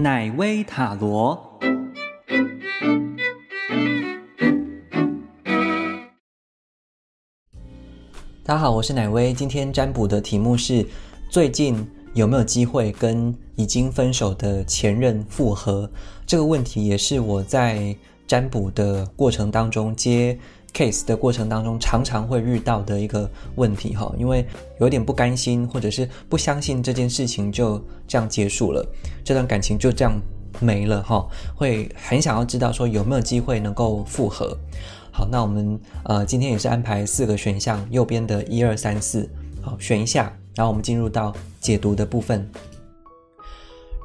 奶威塔罗。大家好，我是奶威。今天占卜的题目是：最近有没有机会跟已经分手的前任复合？这个问题也是我在占卜的过程当中接 case 的过程当中常常会遇到的一个问题哈。因为有点不甘心，或者是不相信这件事情就这样结束了，这段感情就这样没了哈，会很想要知道说有没有机会能够复合。好，那我们呃今天也是安排四个选项，右边的一二三四，好选一下，然后我们进入到解读的部分。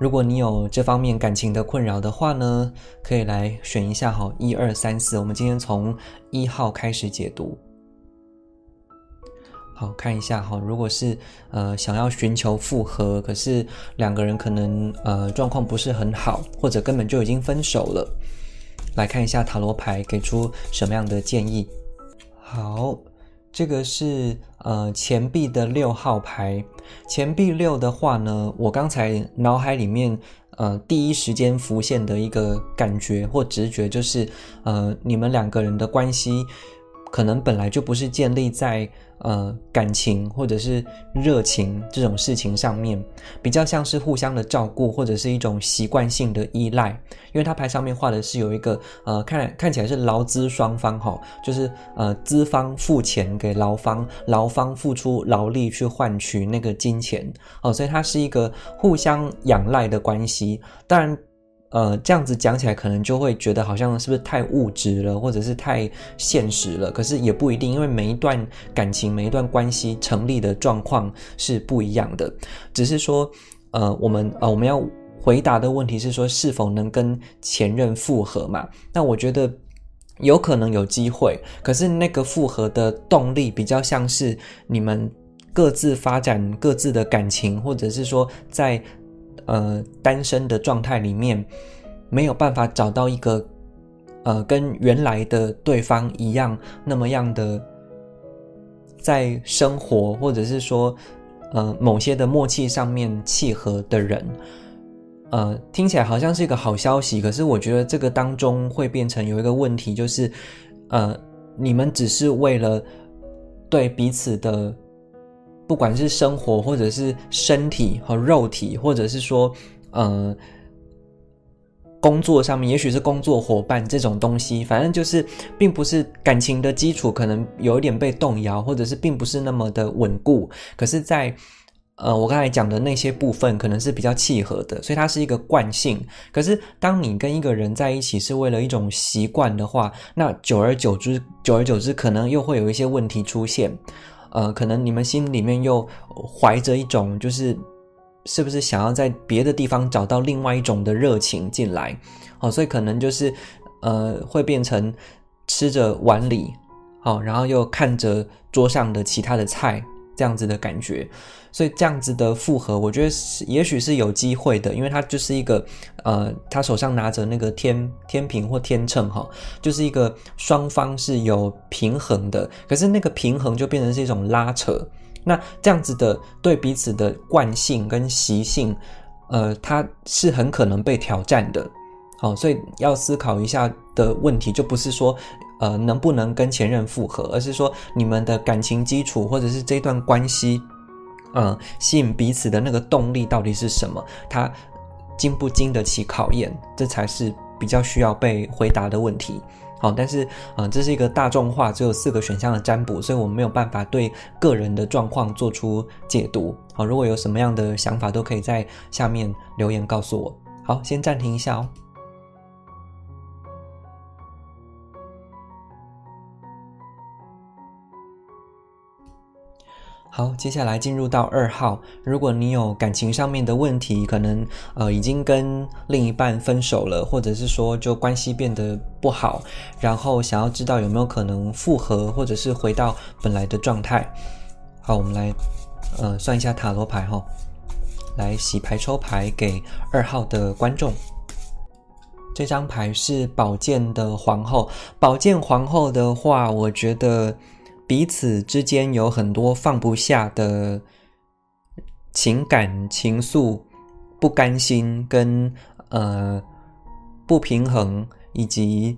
如果你有这方面感情的困扰的话呢，可以来选一下哈，一二三四，我们今天从一号开始解读。好看一下哈，如果是呃想要寻求复合，可是两个人可能呃状况不是很好，或者根本就已经分手了。来看一下塔罗牌给出什么样的建议。好，这个是呃钱币的六号牌。钱币六的话呢，我刚才脑海里面呃第一时间浮现的一个感觉或直觉就是，呃你们两个人的关系可能本来就不是建立在。呃，感情或者是热情这种事情上面，比较像是互相的照顾，或者是一种习惯性的依赖。因为他牌上面画的是有一个呃，看看起来是劳资双方哈，就是呃资方付钱给劳方，劳方付出劳力去换取那个金钱哦，所以它是一个互相仰赖的关系。当然。呃，这样子讲起来，可能就会觉得好像是不是太物质了，或者是太现实了。可是也不一定，因为每一段感情、每一段关系成立的状况是不一样的。只是说，呃，我们呃，我们要回答的问题是说，是否能跟前任复合嘛？那我觉得有可能有机会，可是那个复合的动力比较像是你们各自发展各自的感情，或者是说在。呃，单身的状态里面没有办法找到一个呃跟原来的对方一样那么样的在生活或者是说呃某些的默契上面契合的人，呃，听起来好像是一个好消息，可是我觉得这个当中会变成有一个问题，就是呃，你们只是为了对彼此的。不管是生活，或者是身体和肉体，或者是说，呃，工作上面，也许是工作伙伴这种东西，反正就是，并不是感情的基础，可能有一点被动摇，或者是并不是那么的稳固。可是，在呃，我刚才讲的那些部分，可能是比较契合的，所以它是一个惯性。可是，当你跟一个人在一起是为了一种习惯的话，那久而久之，久而久之，可能又会有一些问题出现。呃，可能你们心里面又怀着一种，就是是不是想要在别的地方找到另外一种的热情进来，哦，所以可能就是呃，会变成吃着碗里，好，然后又看着桌上的其他的菜。这样子的感觉，所以这样子的复合，我觉得是也许是有机会的，因为他就是一个，呃，他手上拿着那个天天平或天秤哈，就是一个双方是有平衡的，可是那个平衡就变成是一种拉扯，那这样子的对彼此的惯性跟习性，呃，它是很可能被挑战的，好，所以要思考一下的问题就不是说。呃，能不能跟前任复合，而是说你们的感情基础，或者是这段关系，嗯，吸引彼此的那个动力到底是什么？它经不经得起考验？这才是比较需要被回答的问题。好，但是，嗯，这是一个大众化，只有四个选项的占卜，所以我们没有办法对个人的状况做出解读。好，如果有什么样的想法，都可以在下面留言告诉我。好，先暂停一下哦。好，接下来进入到二号。如果你有感情上面的问题，可能呃已经跟另一半分手了，或者是说就关系变得不好，然后想要知道有没有可能复合，或者是回到本来的状态。好，我们来呃算一下塔罗牌哈，来洗牌抽牌给二号的观众。这张牌是宝剑的皇后，宝剑皇后的话，我觉得。彼此之间有很多放不下的情感情愫、不甘心跟呃不平衡以及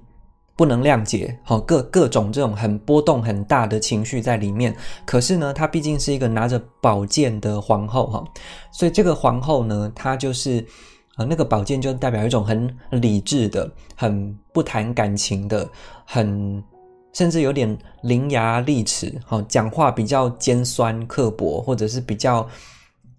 不能谅解，好各各种这种很波动很大的情绪在里面。可是呢，她毕竟是一个拿着宝剑的皇后哈，所以这个皇后呢，她就是呃那个宝剑就代表一种很理智的、很不谈感情的、很。甚至有点伶牙俐齿，好讲话比较尖酸刻薄，或者是比较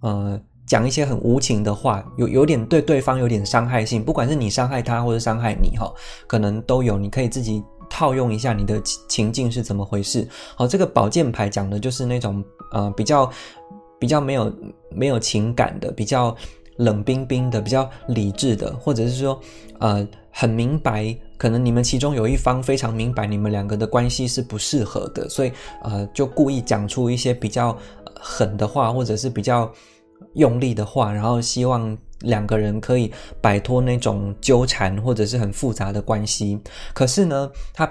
呃讲一些很无情的话，有有点对对方有点伤害性。不管是你伤害他，或者伤害你，哈，可能都有。你可以自己套用一下你的情境是怎么回事。好，这个宝剑牌讲的就是那种呃比较比较没有没有情感的，比较冷冰冰的，比较理智的，或者是说呃很明白。可能你们其中有一方非常明白你们两个的关系是不适合的，所以呃就故意讲出一些比较狠的话，或者是比较用力的话，然后希望两个人可以摆脱那种纠缠或者是很复杂的关系。可是呢，他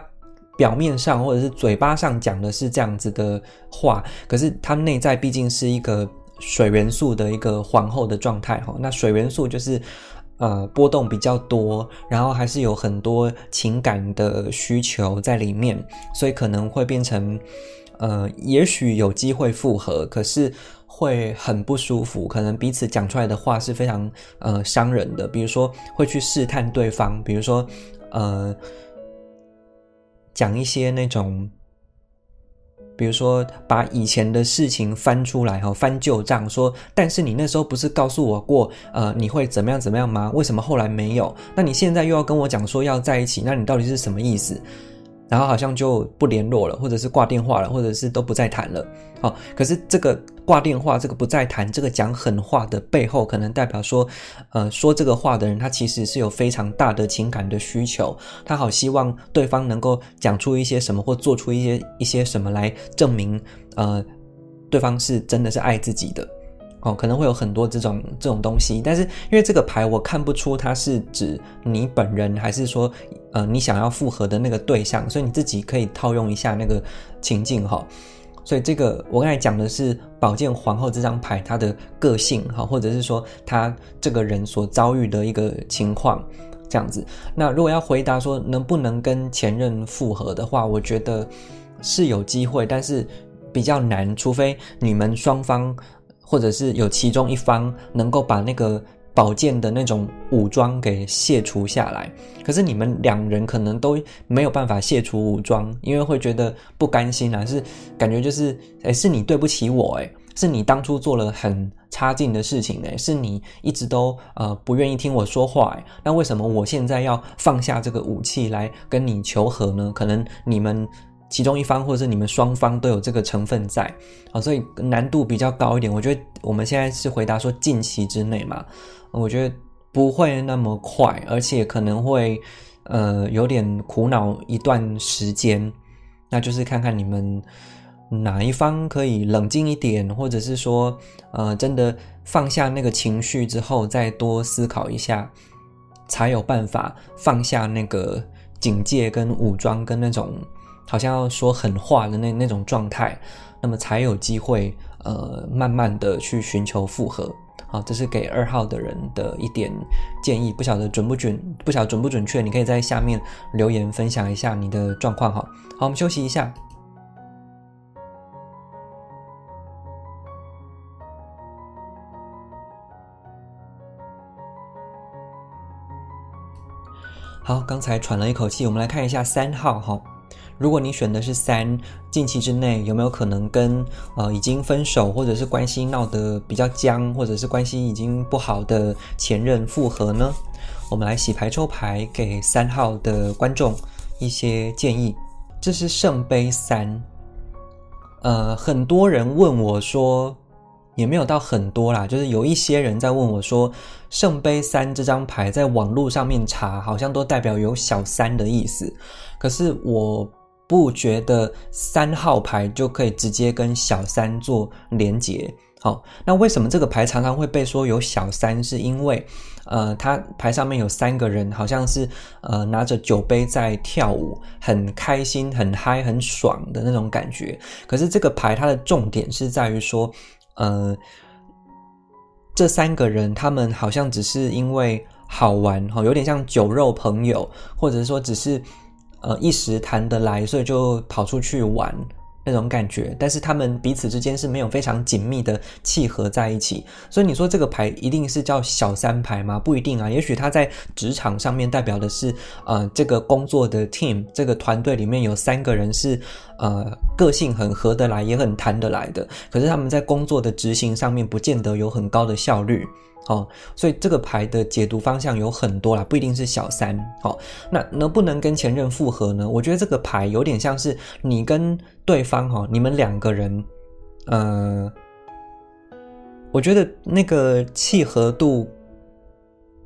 表面上或者是嘴巴上讲的是这样子的话，可是他内在毕竟是一个水元素的一个皇后的状态哈。那水元素就是。呃，波动比较多，然后还是有很多情感的需求在里面，所以可能会变成，呃，也许有机会复合，可是会很不舒服，可能彼此讲出来的话是非常呃伤人的，比如说会去试探对方，比如说呃，讲一些那种。比如说，把以前的事情翻出来哈，翻旧账，说，但是你那时候不是告诉我过，呃，你会怎么样怎么样吗？为什么后来没有？那你现在又要跟我讲说要在一起，那你到底是什么意思？然后好像就不联络了，或者是挂电话了，或者是都不再谈了。好，可是这个挂电话，这个不再谈，这个讲狠话的背后，可能代表说，呃，说这个话的人，他其实是有非常大的情感的需求，他好希望对方能够讲出一些什么，或做出一些一些什么来证明，呃，对方是真的是爱自己的。哦，可能会有很多这种这种东西，但是因为这个牌我看不出它是指你本人，还是说，呃，你想要复合的那个对象，所以你自己可以套用一下那个情境哈。所以这个我刚才讲的是宝剑皇后这张牌，它的个性哈，或者是说他这个人所遭遇的一个情况这样子。那如果要回答说能不能跟前任复合的话，我觉得是有机会，但是比较难，除非你们双方。或者是有其中一方能够把那个宝剑的那种武装给卸除下来，可是你们两人可能都没有办法卸除武装，因为会觉得不甘心啊，是感觉就是，哎，是你对不起我，哎，是你当初做了很差劲的事情，哎，是你一直都呃不愿意听我说话，哎，那为什么我现在要放下这个武器来跟你求和呢？可能你们。其中一方或者是你们双方都有这个成分在，啊，所以难度比较高一点。我觉得我们现在是回答说近期之内嘛，我觉得不会那么快，而且可能会呃有点苦恼一段时间。那就是看看你们哪一方可以冷静一点，或者是说呃真的放下那个情绪之后，再多思考一下，才有办法放下那个警戒跟武装跟那种。好像要说狠话的那那种状态，那么才有机会呃慢慢的去寻求复合。好，这是给二号的人的一点建议，不晓得准不准，不晓得准不准确，你可以在下面留言分享一下你的状况哈。好，我们休息一下。好，刚才喘了一口气，我们来看一下三号哈。如果你选的是三，近期之内有没有可能跟呃已经分手或者是关系闹得比较僵，或者是关系已经不好的前任复合呢？我们来洗牌抽牌，给三号的观众一些建议。这是圣杯三，呃，很多人问我说，也没有到很多啦，就是有一些人在问我说，圣杯三这张牌在网络上面查，好像都代表有小三的意思，可是我。不觉得三号牌就可以直接跟小三做连结。好，那为什么这个牌常常会被说有小三？是因为，呃，它牌上面有三个人，好像是呃拿着酒杯在跳舞，很开心、很嗨、很爽的那种感觉。可是这个牌它的重点是在于说，呃，这三个人他们好像只是因为。好玩哈，有点像酒肉朋友，或者说只是呃一时谈得来，所以就跑出去玩。那种感觉，但是他们彼此之间是没有非常紧密的契合在一起，所以你说这个牌一定是叫小三牌吗？不一定啊，也许他在职场上面代表的是，呃，这个工作的 team，这个团队里面有三个人是，呃，个性很合得来，也很谈得来的，可是他们在工作的执行上面不见得有很高的效率。哦，所以这个牌的解读方向有很多啦，不一定是小三。哦，那能不能跟前任复合呢？我觉得这个牌有点像是你跟对方哈，你们两个人，呃，我觉得那个契合度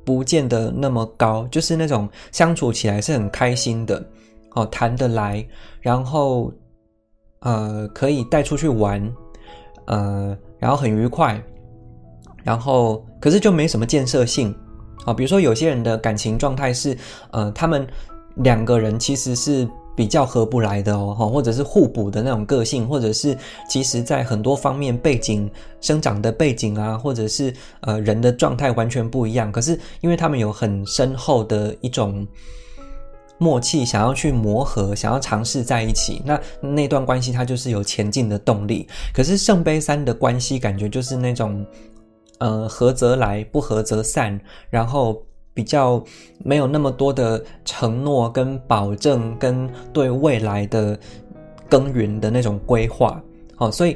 不见得那么高，就是那种相处起来是很开心的，哦，谈得来，然后呃，可以带出去玩，呃，然后很愉快。然后，可是就没什么建设性，啊，比如说有些人的感情状态是，呃，他们两个人其实是比较合不来的哦，或者是互补的那种个性，或者是其实在很多方面背景、生长的背景啊，或者是呃人的状态完全不一样，可是因为他们有很深厚的一种默契，想要去磨合，想要尝试在一起，那那段关系它就是有前进的动力。可是圣杯三的关系感觉就是那种。呃，合则来，不合则散，然后比较没有那么多的承诺跟保证，跟对未来的耕耘的那种规划，好，所以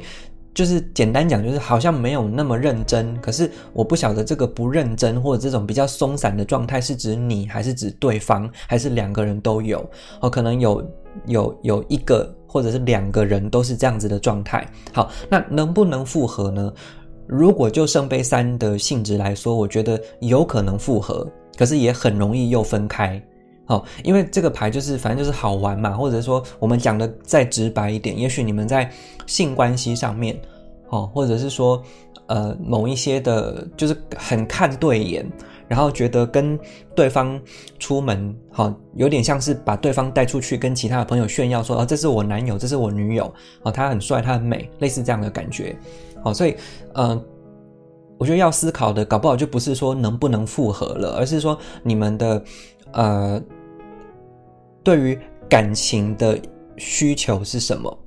就是简单讲，就是好像没有那么认真。可是我不晓得这个不认真或者这种比较松散的状态是指你，还是指对方，还是两个人都有？哦，可能有有有一个或者是两个人都是这样子的状态。好，那能不能复合呢？如果就圣杯三的性质来说，我觉得有可能复合，可是也很容易又分开。好，因为这个牌就是反正就是好玩嘛，或者说我们讲的再直白一点，也许你们在性关系上面，哦，或者是说呃某一些的，就是很看对眼，然后觉得跟对方出门，好，有点像是把对方带出去跟其他的朋友炫耀说，哦，这是我男友，这是我女友，哦，他很帅，他很美，类似这样的感觉。好，所以，呃，我觉得要思考的，搞不好就不是说能不能复合了，而是说你们的，呃，对于感情的需求是什么？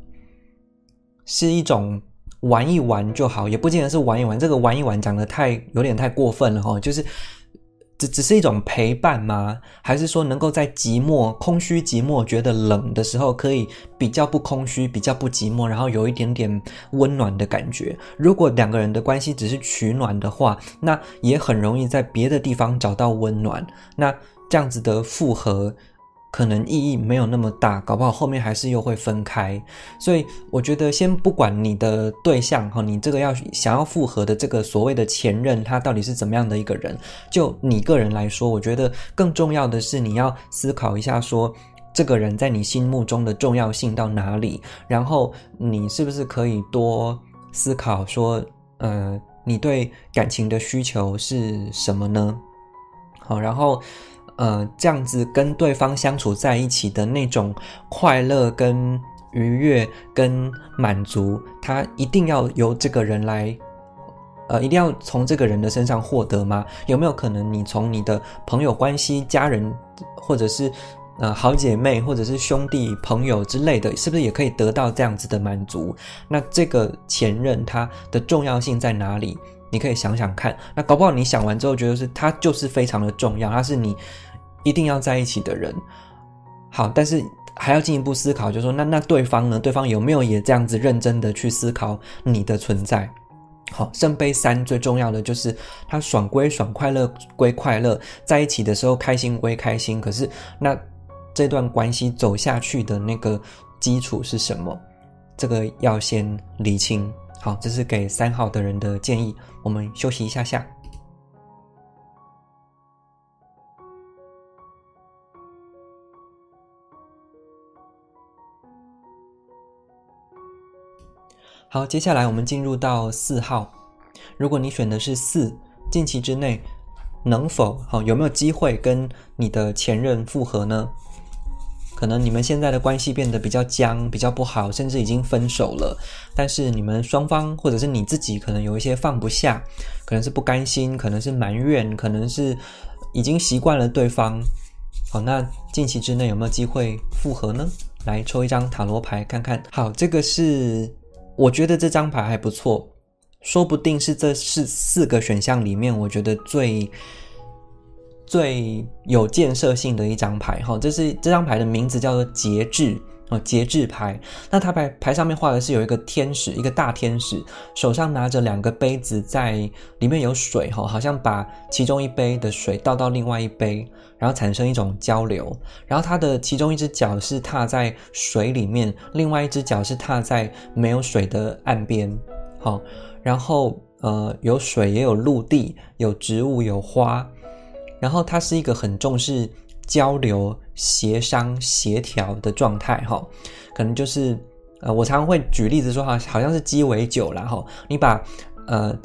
是一种玩一玩就好，也不见得是玩一玩。这个玩一玩讲的太有点太过分了哈，就是。只只是一种陪伴吗？还是说能够在寂寞、空虚、寂寞觉得冷的时候，可以比较不空虚、比较不寂寞，然后有一点点温暖的感觉？如果两个人的关系只是取暖的话，那也很容易在别的地方找到温暖。那这样子的复合。可能意义没有那么大，搞不好后面还是又会分开。所以我觉得先不管你的对象哈，你这个要想要复合的这个所谓的前任，他到底是怎么样的一个人？就你个人来说，我觉得更重要的是你要思考一下，说这个人在你心目中的重要性到哪里，然后你是不是可以多思考说，呃，你对感情的需求是什么呢？好，然后。呃，这样子跟对方相处在一起的那种快乐、跟愉悦、跟满足，他一定要由这个人来，呃，一定要从这个人的身上获得吗？有没有可能你从你的朋友关系、家人，或者是呃好姐妹，或者是兄弟朋友之类的，是不是也可以得到这样子的满足？那这个前任他的重要性在哪里？你可以想想看。那搞不好你想完之后，觉得是他就是非常的重要，他是你。一定要在一起的人，好，但是还要进一步思考，就是说，那那对方呢？对方有没有也这样子认真的去思考你的存在？好，圣杯三最重要的就是他爽归爽，快乐归快乐，在一起的时候开心归开心，可是那这段关系走下去的那个基础是什么？这个要先理清。好，这是给三号的人的建议。我们休息一下下。好，接下来我们进入到四号。如果你选的是四，近期之内能否好有没有机会跟你的前任复合呢？可能你们现在的关系变得比较僵，比较不好，甚至已经分手了。但是你们双方或者是你自己可能有一些放不下，可能是不甘心，可能是埋怨，可能是已经习惯了对方。好，那近期之内有没有机会复合呢？来抽一张塔罗牌看看。好，这个是我觉得这张牌还不错，说不定是这是四个选项里面我觉得最最有建设性的一张牌。哈，这是这张牌的名字叫做节制。哦，节制牌，那它牌牌上面画的是有一个天使，一个大天使，手上拿着两个杯子，在里面有水，哈，好像把其中一杯的水倒到另外一杯，然后产生一种交流。然后它的其中一只脚是踏在水里面，另外一只脚是踏在没有水的岸边，好，然后呃，有水也有陆地，有植物有花，然后它是一个很重视。交流、协商、协调的状态，哈，可能就是，呃，我常常会举例子说，哈，好像是鸡尾酒然后，你把，呃，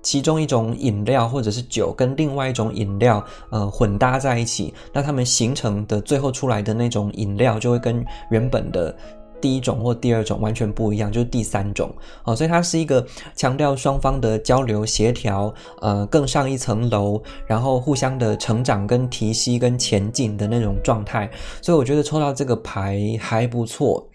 其中一种饮料或者是酒跟另外一种饮料，呃，混搭在一起，那它们形成的最后出来的那种饮料，就会跟原本的。第一种或第二种完全不一样，就是第三种哦，所以它是一个强调双方的交流协调，呃，更上一层楼，然后互相的成长跟提息跟前进的那种状态，所以我觉得抽到这个牌还不错。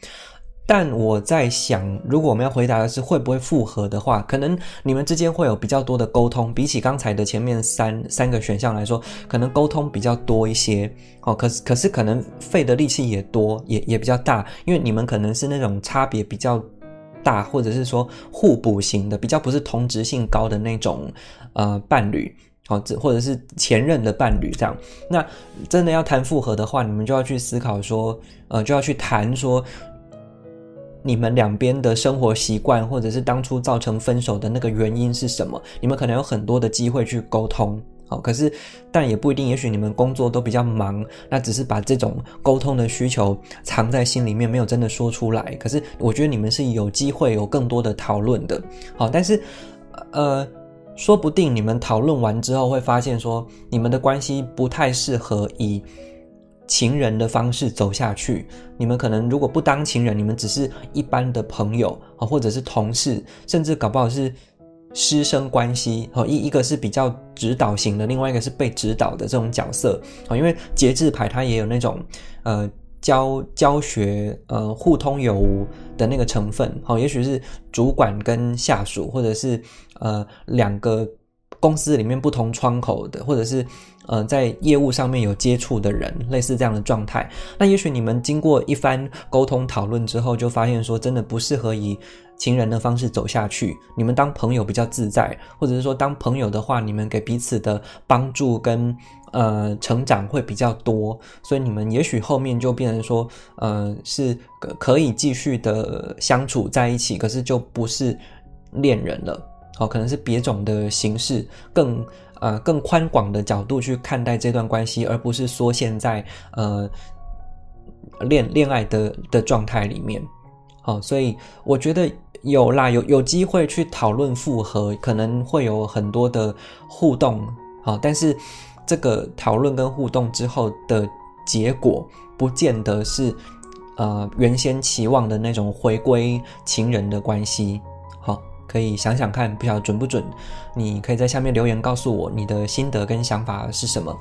但我在想，如果我们要回答的是会不会复合的话，可能你们之间会有比较多的沟通，比起刚才的前面三三个选项来说，可能沟通比较多一些。哦，可是可是可能费的力气也多，也也比较大，因为你们可能是那种差别比较大，或者是说互补型的，比较不是同质性高的那种呃伴侣，哦，这或者是前任的伴侣这样。那真的要谈复合的话，你们就要去思考说，呃，就要去谈说。你们两边的生活习惯，或者是当初造成分手的那个原因是什么？你们可能有很多的机会去沟通，好，可是但也不一定，也许你们工作都比较忙，那只是把这种沟通的需求藏在心里面，没有真的说出来。可是我觉得你们是有机会有更多的讨论的，好，但是呃，说不定你们讨论完之后会发现说，你们的关系不太适合以。情人的方式走下去，你们可能如果不当情人，你们只是一般的朋友啊，或者是同事，甚至搞不好是师生关系哦。一一个是比较指导型的，另外一个是被指导的这种角色啊。因为节制牌它也有那种呃教教学呃互通有无的那个成分哦。也许是主管跟下属，或者是呃两个。公司里面不同窗口的，或者是呃在业务上面有接触的人，类似这样的状态。那也许你们经过一番沟通讨论之后，就发现说真的不适合以情人的方式走下去。你们当朋友比较自在，或者是说当朋友的话，你们给彼此的帮助跟呃成长会比较多。所以你们也许后面就变成说，呃是可以继续的相处在一起，可是就不是恋人了。哦，可能是别种的形式，更呃更宽广的角度去看待这段关系，而不是说现在呃恋恋爱的的状态里面。好，所以我觉得有啦，有有机会去讨论复合，可能会有很多的互动。好，但是这个讨论跟互动之后的结果，不见得是呃原先期望的那种回归情人的关系。可以想想看，不晓得准不准？你可以在下面留言告诉我你的心得跟想法是什么。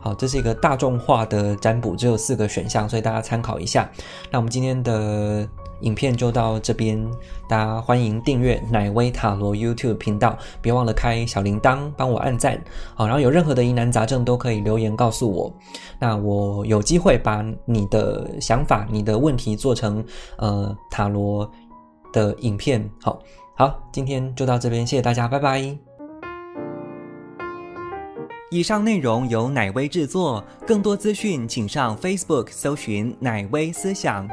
好，这是一个大众化的占卜，只有四个选项，所以大家参考一下。那我们今天的影片就到这边，大家欢迎订阅奶威塔罗 YouTube 频道，别忘了开小铃铛，帮我按赞。好，然后有任何的疑难杂症都可以留言告诉我，那我有机会把你的想法、你的问题做成呃塔罗的影片。好。好，今天就到这边，谢谢大家，拜拜。以上内容由奶威制作，更多资讯请上 Facebook 搜寻“奶威思想”。